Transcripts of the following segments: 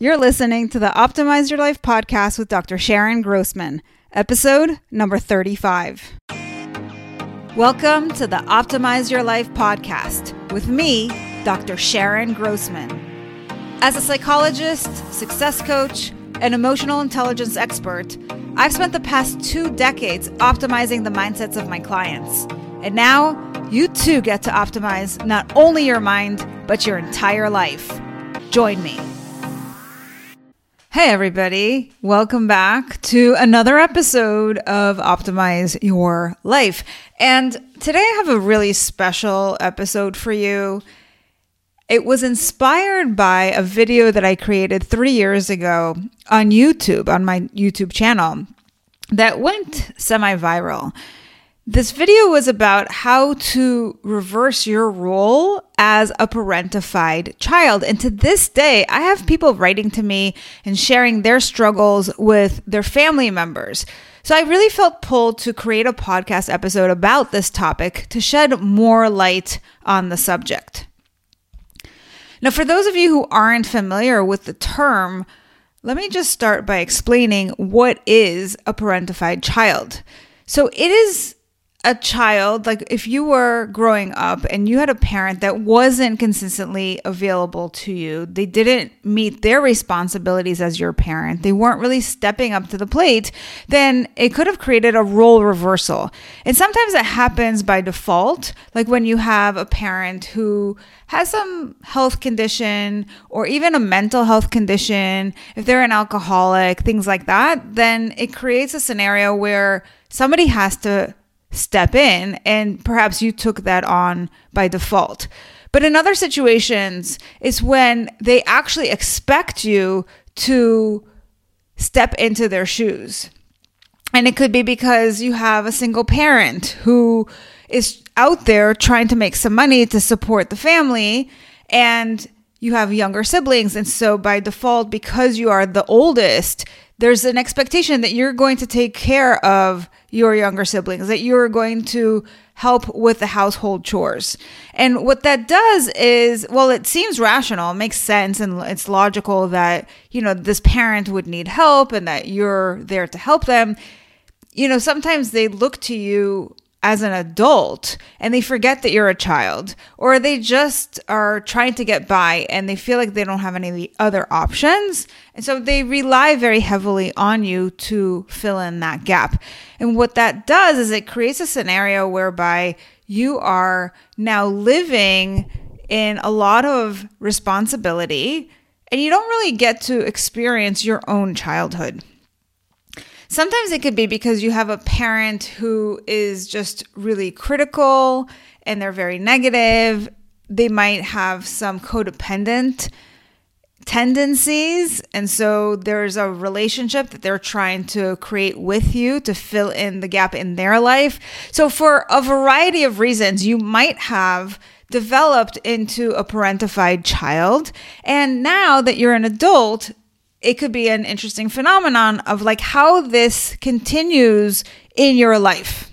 You're listening to the Optimize Your Life podcast with Dr. Sharon Grossman, episode number 35. Welcome to the Optimize Your Life podcast with me, Dr. Sharon Grossman. As a psychologist, success coach, and emotional intelligence expert, I've spent the past two decades optimizing the mindsets of my clients. And now, you too get to optimize not only your mind, but your entire life. Join me. Hey, everybody. Welcome back to another episode of Optimize Your Life. And today I have a really special episode for you. It was inspired by a video that I created three years ago on YouTube, on my YouTube channel, that went semi viral. This video was about how to reverse your role as a parentified child. And to this day, I have mm. people writing to me and sharing their struggles with their family members. So I really felt pulled to create a podcast episode about this topic to shed more light on the subject. Now, for those of you who aren't familiar with the term, let me just start by explaining what is a parentified child. So it is a child, like if you were growing up and you had a parent that wasn't consistently available to you, they didn't meet their responsibilities as your parent, they weren't really stepping up to the plate, then it could have created a role reversal. And sometimes that happens by default, like when you have a parent who has some health condition or even a mental health condition, if they're an alcoholic, things like that, then it creates a scenario where somebody has to step in, and perhaps you took that on by default. But in other situations, it's when they actually expect you to step into their shoes. And it could be because you have a single parent who is out there trying to make some money to support the family and you have younger siblings. And so by default, because you are the oldest, there's an expectation that you're going to take care of your younger siblings, that you're going to help with the household chores. And what that does is, well, it seems rational, it makes sense, and it's logical that, you know, this parent would need help and that you're there to help them. You know, sometimes they look to you as an adult and they forget that you're a child, or they just are trying to get by and they feel like they don't have any other options. And so they rely very heavily on you to fill in that gap. And what that does is it creates a scenario whereby you are now living in a lot of responsibility and you don't really get to experience your own childhood. Sometimes it could be because you have a parent who is just really critical and they're very negative. They might have some codependent tendencies. And so there's a relationship that they're trying to create with you to fill in the gap in their life. So, for a variety of reasons, you might have developed into a parentified child. And now that you're an adult, it could be an interesting phenomenon of like how this continues in your life.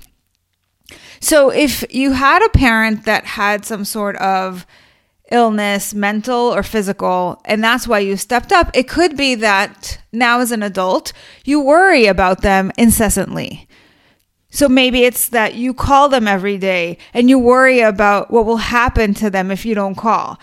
So if you had a parent that had some sort of illness, mental or physical, and that's why you stepped up, it could be that now as an adult, you worry about them incessantly. So maybe it's that you call them every day and you worry about what will happen to them if you don't call.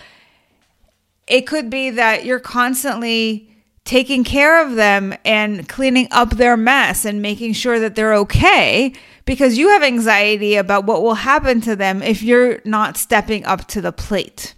It could be that you're constantly taking care of them and cleaning up their mess and making sure that they're okay because you have anxiety about what will happen to them if you're not stepping up to the plate.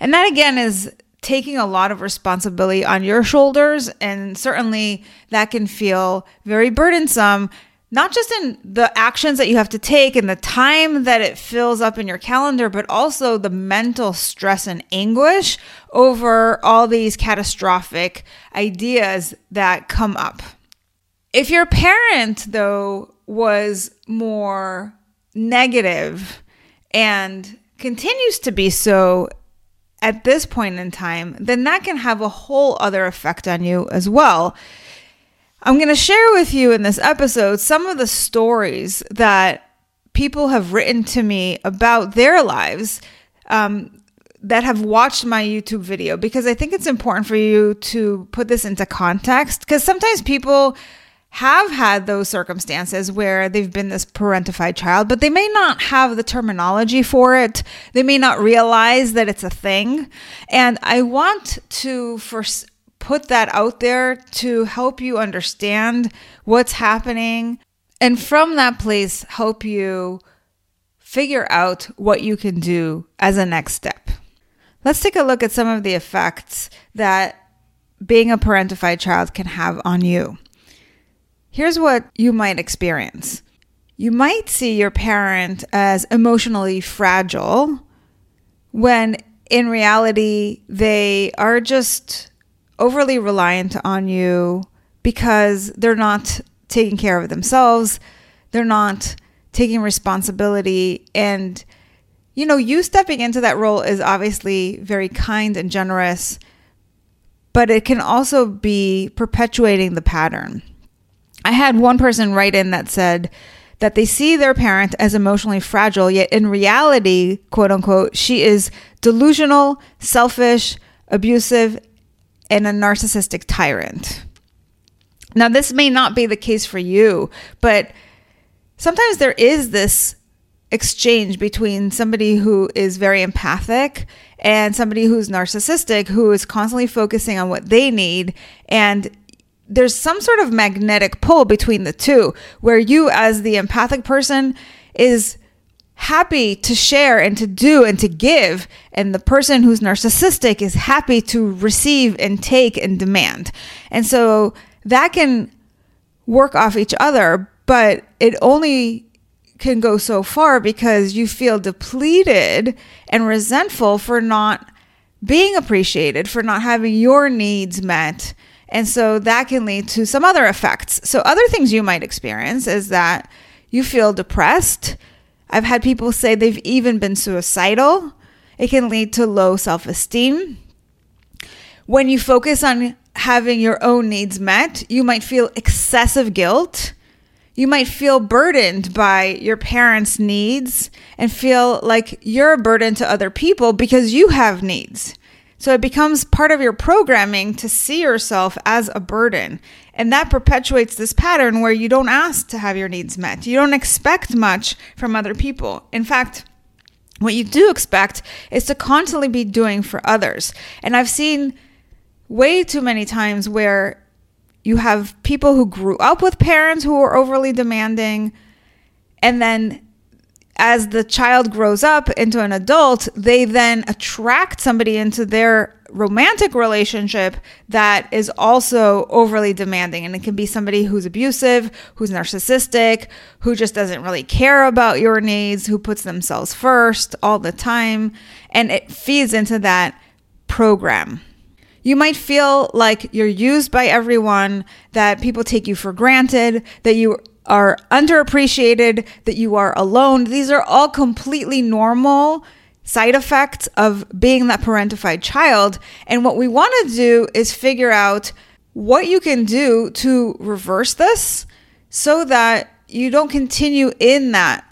And that again is taking a lot of responsibility on your shoulders, and certainly that can feel very burdensome not just in the actions that you have to take and the time that it fills up in your calendar, but also the mental stress and anguish over all these catastrophic ideas that come up. If your parent, though, was more negative and continues to be so at this point in time, then that can have a whole other effect on you as well. I'm going to share with you in this episode some of the stories that people have written to me about their lives. Um, that have watched my YouTube video because I think it's important for you to put this into context because sometimes people have had those circumstances where they've been this parentified child, but they may not have the terminology for it. They may not realize that it's a thing. And I want to first put that out there to help you understand what's happening. And from that place, help you figure out what you can do as a next step. Let's take a look at some of the effects that being a parentified child can have on you. Here's what you might experience you might see your parent as emotionally fragile when in reality they are just overly reliant on you because they're not taking care of themselves, they're not taking responsibility and you know, you stepping into that role is obviously very kind and generous, but it can also be perpetuating the pattern. I had one person write in that said that they see their parent as emotionally fragile, yet in reality, quote unquote, she is delusional, selfish, abusive, and a narcissistic tyrant. Now, this may not be the case for you, but sometimes there is this exchange between somebody who is very empathic and somebody who's narcissistic, who is constantly focusing on what they need and there's some sort of magnetic pull between the two where you as the empathic person is happy to share and to do and to give and the person who's narcissistic is happy to receive and take and demand and so that can work off each other but it only can go so far because you feel depleted and resentful for not being appreciated for not having your needs met and so that can lead to some other effects. So, other things you might experience is that you feel depressed. I've had people say they've even been suicidal. It can lead to low self esteem. When you focus on having your own needs met, you might feel excessive guilt. You might feel burdened by your parents' needs and feel like you're a burden to other people because you have needs. So it becomes part of your programming to see yourself as a burden. And that perpetuates this pattern where you don't ask to have your needs met. You don't expect much from other people. In fact, what you do expect is to constantly be doing for others. And I've seen way too many times where you have people who grew up with parents who are overly demanding and then as the child grows up into an adult, they then attract somebody into their romantic relationship that is also overly demanding. And it can be somebody who's abusive, who's narcissistic, who just doesn't really care about your needs, who puts themselves first all the time. And it feeds into that program. You might feel like you're used by everyone, that people take you for granted, that you are underappreciated, that you are alone. These are all completely normal side effects of being that parentified child. And what we want to do is figure out what you can do to reverse this so that you don't continue in that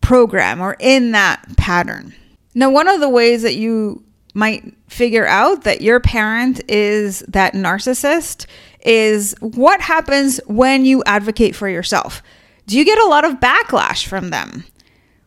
program or in that pattern. Now, one of the ways that you might figure out that your parent is that narcissist is what happens when you advocate for yourself? Do you get a lot of backlash from them?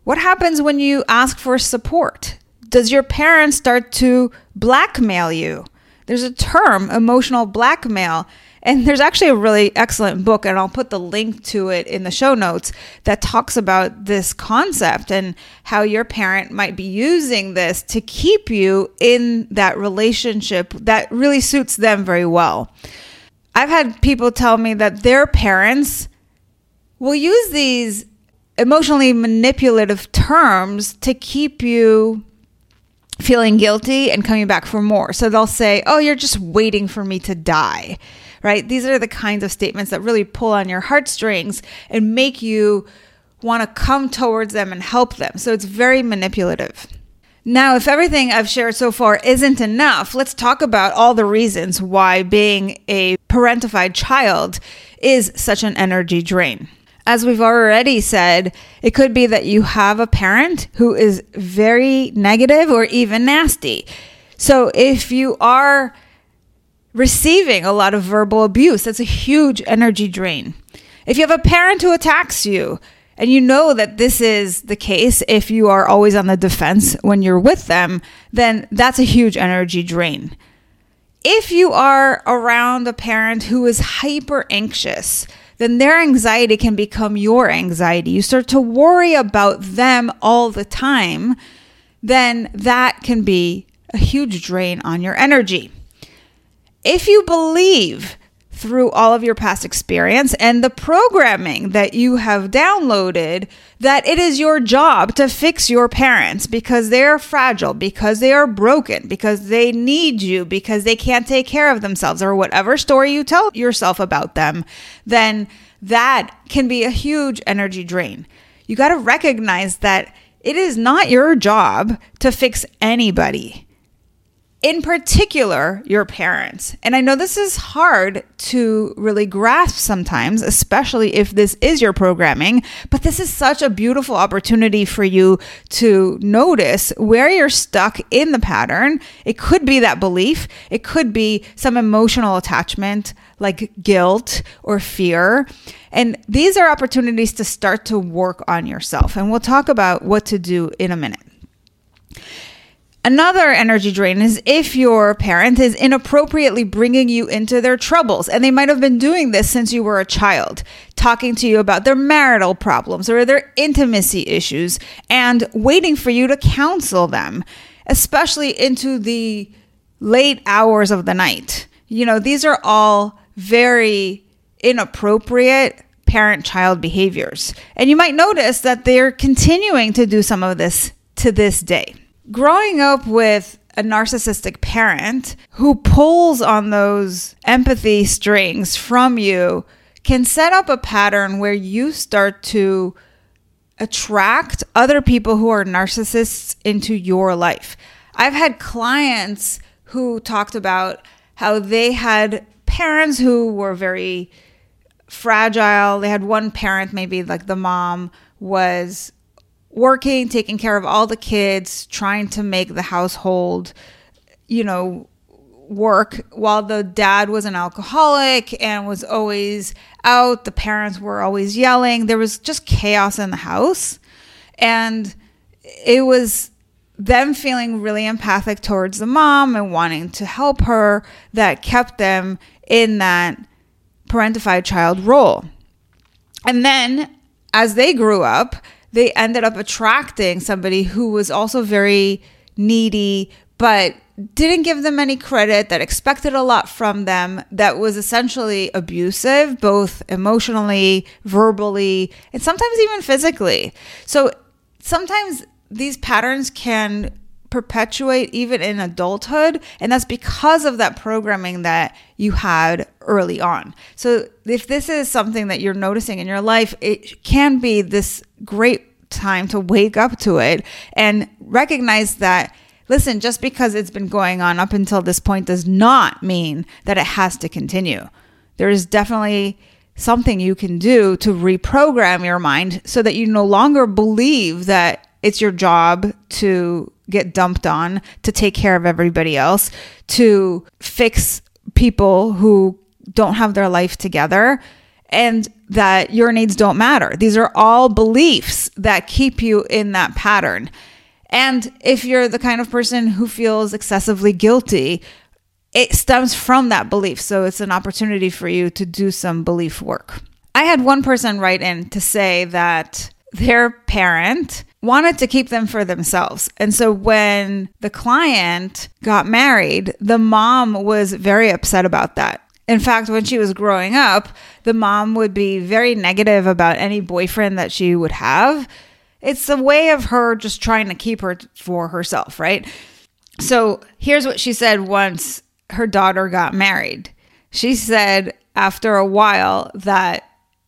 What happens when you ask for support? Does your parents start to blackmail you? There's a term, emotional blackmail. And there's actually a really excellent book, and I'll put the link to it in the show notes that talks about this concept and how your parent might be using this to keep you in that relationship that really suits them very well. I've had people tell me that their parents will use these emotionally manipulative terms to keep you feeling guilty and coming back for more. So they'll say, Oh, you're just waiting for me to die, right? These are the kinds of statements that really pull on your heartstrings and make you want to come towards them and help them. So it's very manipulative. Now, if everything I've shared so far isn't enough, let's talk about all the reasons why being a parentified child is such an energy drain. As we've already said, it could be that you have a parent who is very negative or even nasty. So if you are receiving a lot of verbal abuse, that's a huge energy drain. If you have a parent who attacks you, and you know that this is the case if you are always on the defense when you're with them, then that's a huge energy drain. If you are around a parent who is hyper anxious, then their anxiety can become your anxiety. You start to worry about them all the time, then that can be a huge drain on your energy. If you believe through all of your past experience and the programming that you have downloaded that it is your job to fix your parents because they are fragile, because they are broken, because they need you, because they can't take care of themselves, or whatever story you tell yourself about them, then that can be a huge energy drain. You got to recognize that it is not your job to fix anybody in particular your parents. And I know this is hard to really grasp sometimes, especially if this is your programming, but this is such a beautiful opportunity for you to notice where you're stuck in the pattern. It could be that belief, it could be some emotional attachment like guilt or fear. And these are opportunities to start to work on yourself. And we'll talk about what to do in a minute. Another energy drain is if your parent is inappropriately bringing you into their troubles, and they might have been doing this since you were a child, talking to you about their marital problems or their intimacy issues, and waiting for you to counsel them, especially into the late hours of the night. You know, these are all very inappropriate parent child behaviors. And you might notice that they're continuing to do some of this to this day growing up with a narcissistic parent who pulls on those empathy strings from you can set up a pattern where you start to attract other people who are narcissists into your life. I've had clients who talked about how they had parents who were very fragile. They had one parent, maybe like the mom was working, taking care of all the kids, trying to make the household, you know, work while the dad was an alcoholic and was always out. The parents were always yelling. There was just chaos in the house. And it was them feeling really empathic towards the mom and wanting to help her that kept them in that parentified child role. And then as they grew up, they ended up attracting somebody who was also very needy, but didn't give them any credit, that expected a lot from them, that was essentially abusive, both emotionally, verbally, and sometimes even physically. So sometimes these patterns can perpetuate even in adulthood. And that's because of that programming that you had early on. So, if this is something that you're noticing in your life, it can be this great time to wake up to it and recognize that. Listen, just because it's been going on up until this point does not mean that it has to continue. There is definitely something you can do to reprogram your mind so that you no longer believe that it's your job to get dumped on, to take care of everybody else, to fix people who don't have their life together, and that your needs don't matter. These are all beliefs that keep you in that pattern. And if you're the kind of person who feels excessively guilty, it stems from that belief. So it's an opportunity for you to do some belief work. I had one person write in to say that their parent wanted to keep them for themselves. And so when the client got married, the mom was very upset about that. In fact, when she was growing up, the mom would be very negative about any boyfriend that she would have. It's a way of her just trying to keep her for herself, right? So here's what she said once her daughter got married. She said after a while that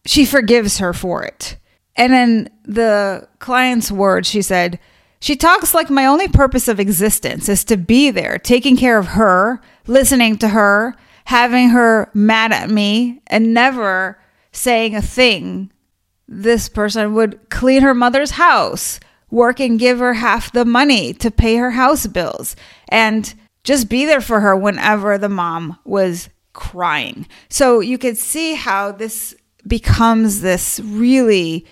she forgives her for it. And in the client's words, she said, She talks like my only purpose of existence is to be there, taking care of her, listening to her, having her mad at me, and never saying a thing this person would clean her mother's house, work and give her half the money to pay her house bills, and just be there for her whenever the mom was crying. So you could see how this becomes this really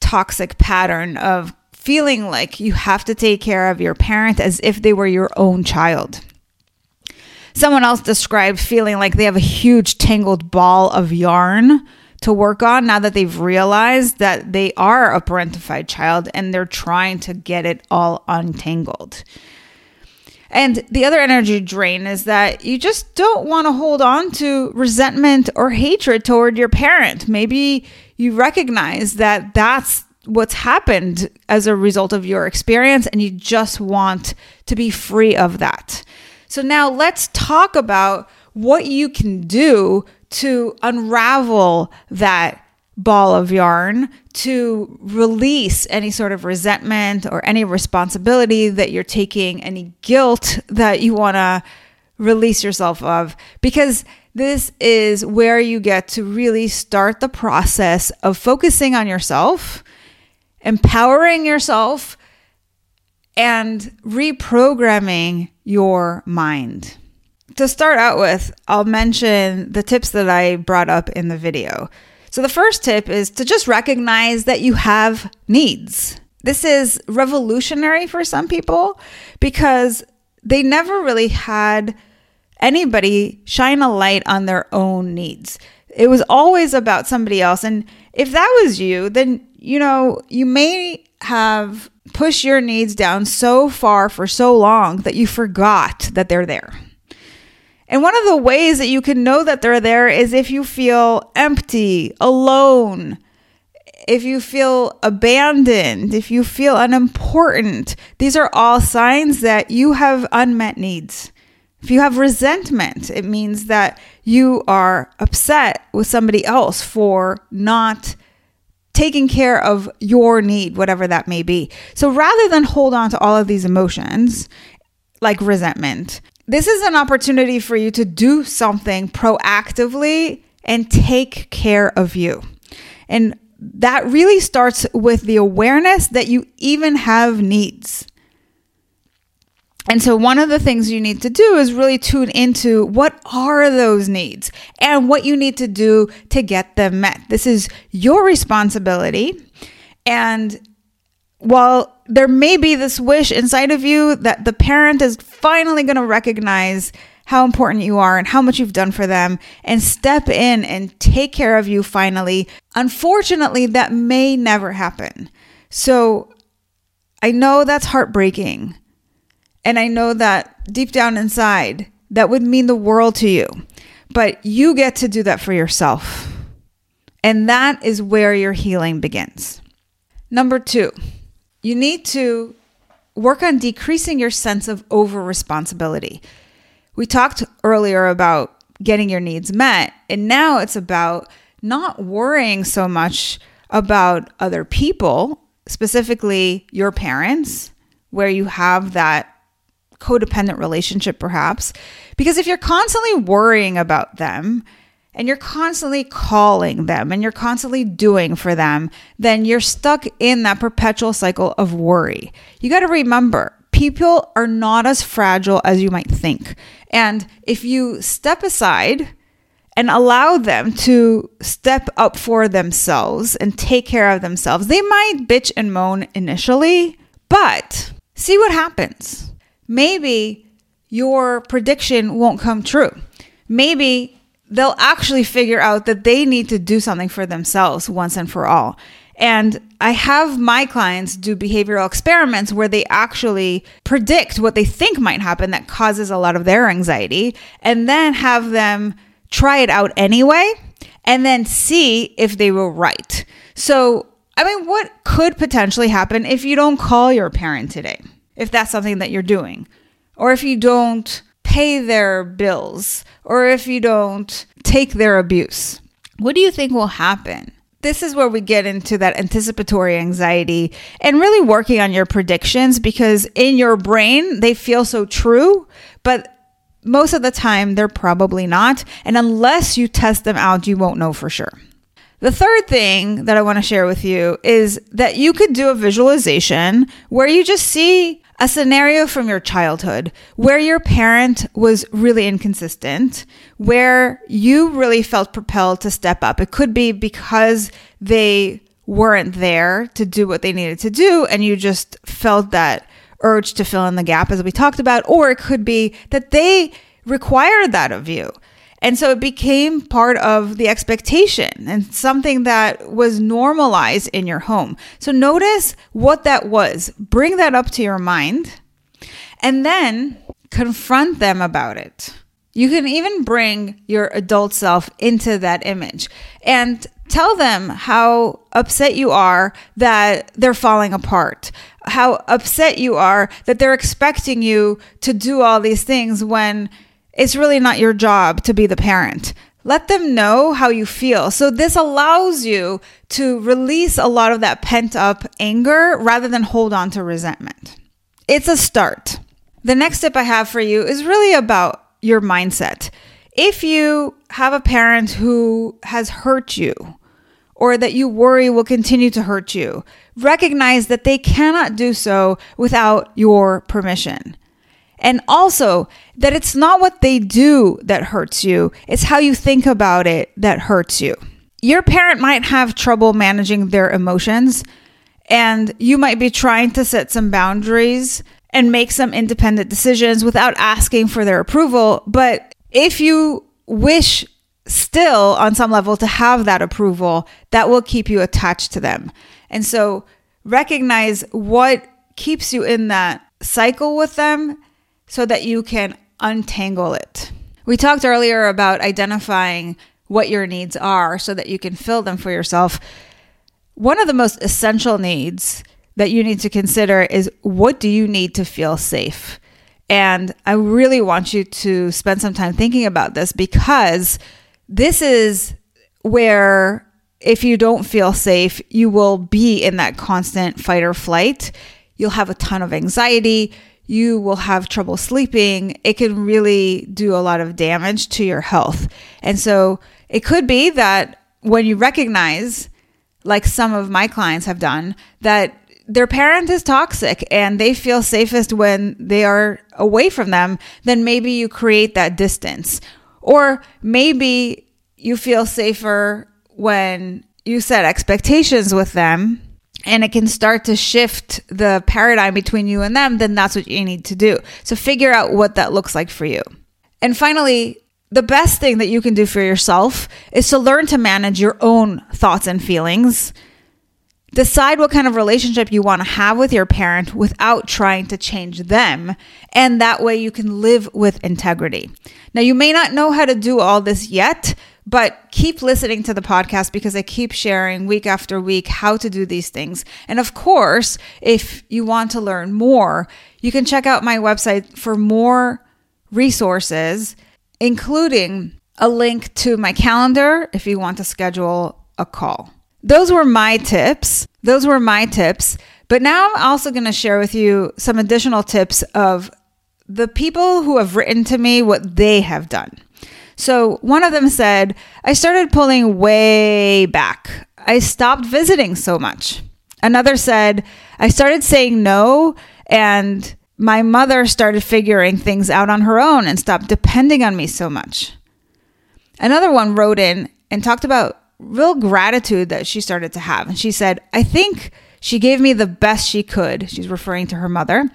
toxic pattern of feeling like you have to take care of your parent as if they were your own child. Someone else described feeling like they have a huge tangled ball of yarn to work on now that they've realized that they are a parentified child and they're trying to get it all untangled. And the other energy drain is that you just don't want to hold on to resentment or hatred toward your parent. Maybe you recognize that that's what's happened as a result of your experience and you just want to be free of that. So now let's talk about what you can do to unravel that ball of yarn to release any sort of resentment or any responsibility that you're taking, any guilt that you want to release yourself of, because this is where you get to really start the process of focusing on yourself, empowering yourself, and reprogramming your mind. To start out with, I'll mention the tips that I brought up in the video. So, the first tip is to just recognize that you have needs. This is revolutionary for some people because they never really had anybody shine a light on their own needs. It was always about somebody else. And if that was you, then, you know, you may have pushed your needs down so far for so long that you forgot that they're there. And one of the ways that you can know that they're there is if you feel empty, alone, if you feel abandoned, if you feel unimportant. These are all signs that you have unmet needs. If you have resentment, it means that you are upset with somebody else for not taking care of your need, whatever that may be. So rather than hold on to all of these emotions, like resentment, this is an opportunity for you to do something proactively and take care of you. And that really starts with the awareness that you even have needs. And so, one of the things you need to do is really tune into what are those needs and what you need to do to get them met. This is your responsibility. And while there may be this wish inside of you that the parent is finally going to recognize how important you are and how much you've done for them and step in and take care of you finally, unfortunately, that may never happen. So I know that's heartbreaking. And I know that deep down inside, that would mean the world to you. But you get to do that for yourself. And that is where your healing begins. Number two, you need to work on decreasing your sense of over responsibility. We talked earlier about getting your needs met, and now it's about not worrying so much about other people, specifically your parents, where you have that codependent relationship, perhaps. Because if you're constantly worrying about them, and you're constantly calling them and you're constantly doing for them, then you're stuck in that perpetual cycle of worry. You got to remember, people are not as fragile as you might think. And if you step aside and allow them to step up for themselves and take care of themselves, they might bitch and moan initially, but see what happens. Maybe your prediction won't come true. Maybe they'll actually figure out that they need to do something for themselves once and for all. And I have my clients do behavioral experiments where they actually predict what they think might happen that causes a lot of their anxiety and then have them try it out anyway and then see if they were right. So, I mean, what could potentially happen if you don't call your parent today? If that's something that you're doing, or if you don't pay their bills or if you don't take their abuse. What do you think will happen? This is where we get into that anticipatory anxiety and really working on your predictions because in your brain they feel so true, but most of the time they're probably not. And unless you test them out, you won't know for sure. The third thing that I want to share with you is that you could do a visualization where you just see a scenario from your childhood where your parent was really inconsistent, where you really felt propelled to step up. It could be because they weren't there to do what they needed to do, and you just felt that urge to fill in the gap, as we talked about, or it could be that they required that of you. And so it became part of the expectation and something that was normalized in your home. So notice what that was. Bring that up to your mind and then confront them about it. You can even bring your adult self into that image and tell them how upset you are that they're falling apart, how upset you are that they're expecting you to do all these things when it's really not your job to be the parent. Let them know how you feel. So, this allows you to release a lot of that pent up anger rather than hold on to resentment. It's a start. The next tip I have for you is really about your mindset. If you have a parent who has hurt you or that you worry will continue to hurt you, recognize that they cannot do so without your permission. And also that it's not what they do that hurts you, it's how you think about it that hurts you. Your parent might have trouble managing their emotions, and you might be trying to set some boundaries and make some independent decisions without asking for their approval. But if you wish still on some level to have that approval, that will keep you attached to them. And so recognize what keeps you in that cycle with them so that you can untangle it. We talked earlier about identifying what your needs are so that you can fill them for yourself. One of the most essential needs that you need to consider is what do you need to feel safe? And I really want you to spend some time thinking about this because this is where if you don't feel safe, you will be in that constant fight or flight. You'll have a ton of anxiety you will have trouble sleeping, it can really do a lot of damage to your health. And so it could be that when you recognize, like some of my clients have done, that their parent is toxic and they feel safest when they are away from them, then maybe you create that distance. Or maybe you feel safer when you set expectations with them and it can start to shift the paradigm between you and them, then that's what you need to do. So figure out what that looks like for you. And finally, the best thing that you can do for yourself is to learn to manage your own thoughts and feelings. Decide what kind of relationship you want to have with your parent without trying to change them. And that way you can live with integrity. Now, you may not know how to do all this yet, but keep listening to the podcast because I keep sharing week after week how to do these things. And of course, if you want to learn more, you can check out my website for more resources, including a link to my calendar if you want to schedule a call. Those were my tips. Those were my tips. But now I'm also going to share with you some additional tips of the people who have written to me what they have done. So one of them said, I started pulling way back. I stopped visiting so much. Another said, I started saying no and my mother started figuring things out on her own and stopped depending on me so much. Another one wrote in and talked about real gratitude that she started to have. And she said, I think she gave me the best she could. She's referring to her mother.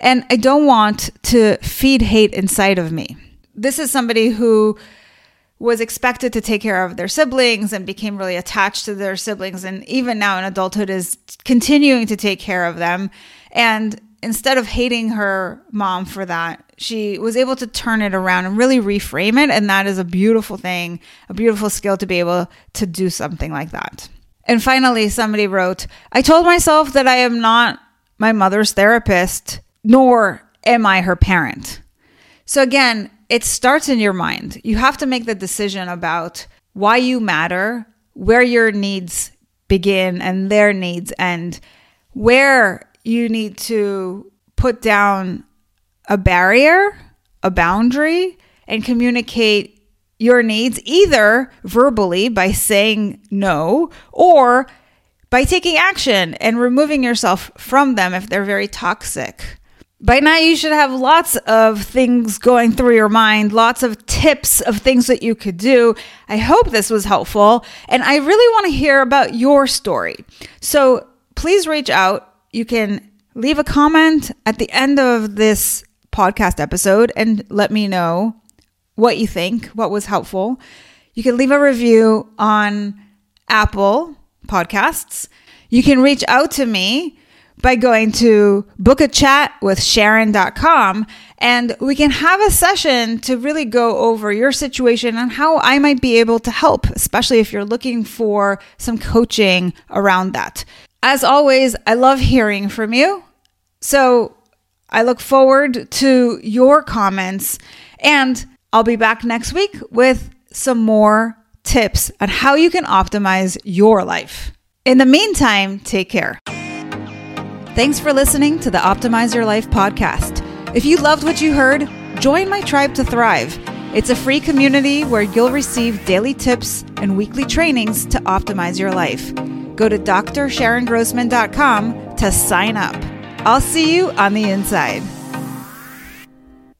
And I don't want to feed hate inside of me this is somebody who was expected to take care of their siblings and became really attached to their siblings and even now in adulthood is continuing to take care of them. And instead of hating her mom for that she was able to turn it around and really reframe it and that is a beautiful thing a beautiful skill to be able to do something like that. And finally somebody wrote i told myself that i am not my mother's therapist nor am i her parent. So again it starts in your mind. You have to make the decision about why you matter, where your needs begin and their needs end, where you need to put down a barrier, a boundary, and communicate your needs either verbally by saying no or by taking action and removing yourself from them if they're very toxic. By now, you should have lots of things going through your mind, lots of tips of things that you could do. I hope this was helpful. And I really want to hear about your story. So please reach out. You can leave a comment at the end of this podcast episode and let me know what you think, what was helpful. You can leave a review on Apple Podcasts. You can reach out to me by going to book a chat with Sharon.com and we can have a session to really go over your situation and how I might be able to help, especially if you're looking for some coaching around that. As always, I love hearing from you. So I look forward to your comments and I'll be back next week with some more tips on how you can optimize your life. In the meantime, take care. Thanks for listening to the Optimize Your Life podcast. If you loved what you heard, join my tribe to thrive. It's a free community where you'll receive daily tips and weekly trainings to optimize your life. Go to drsharongrossman.com to sign up. I'll see you on the inside.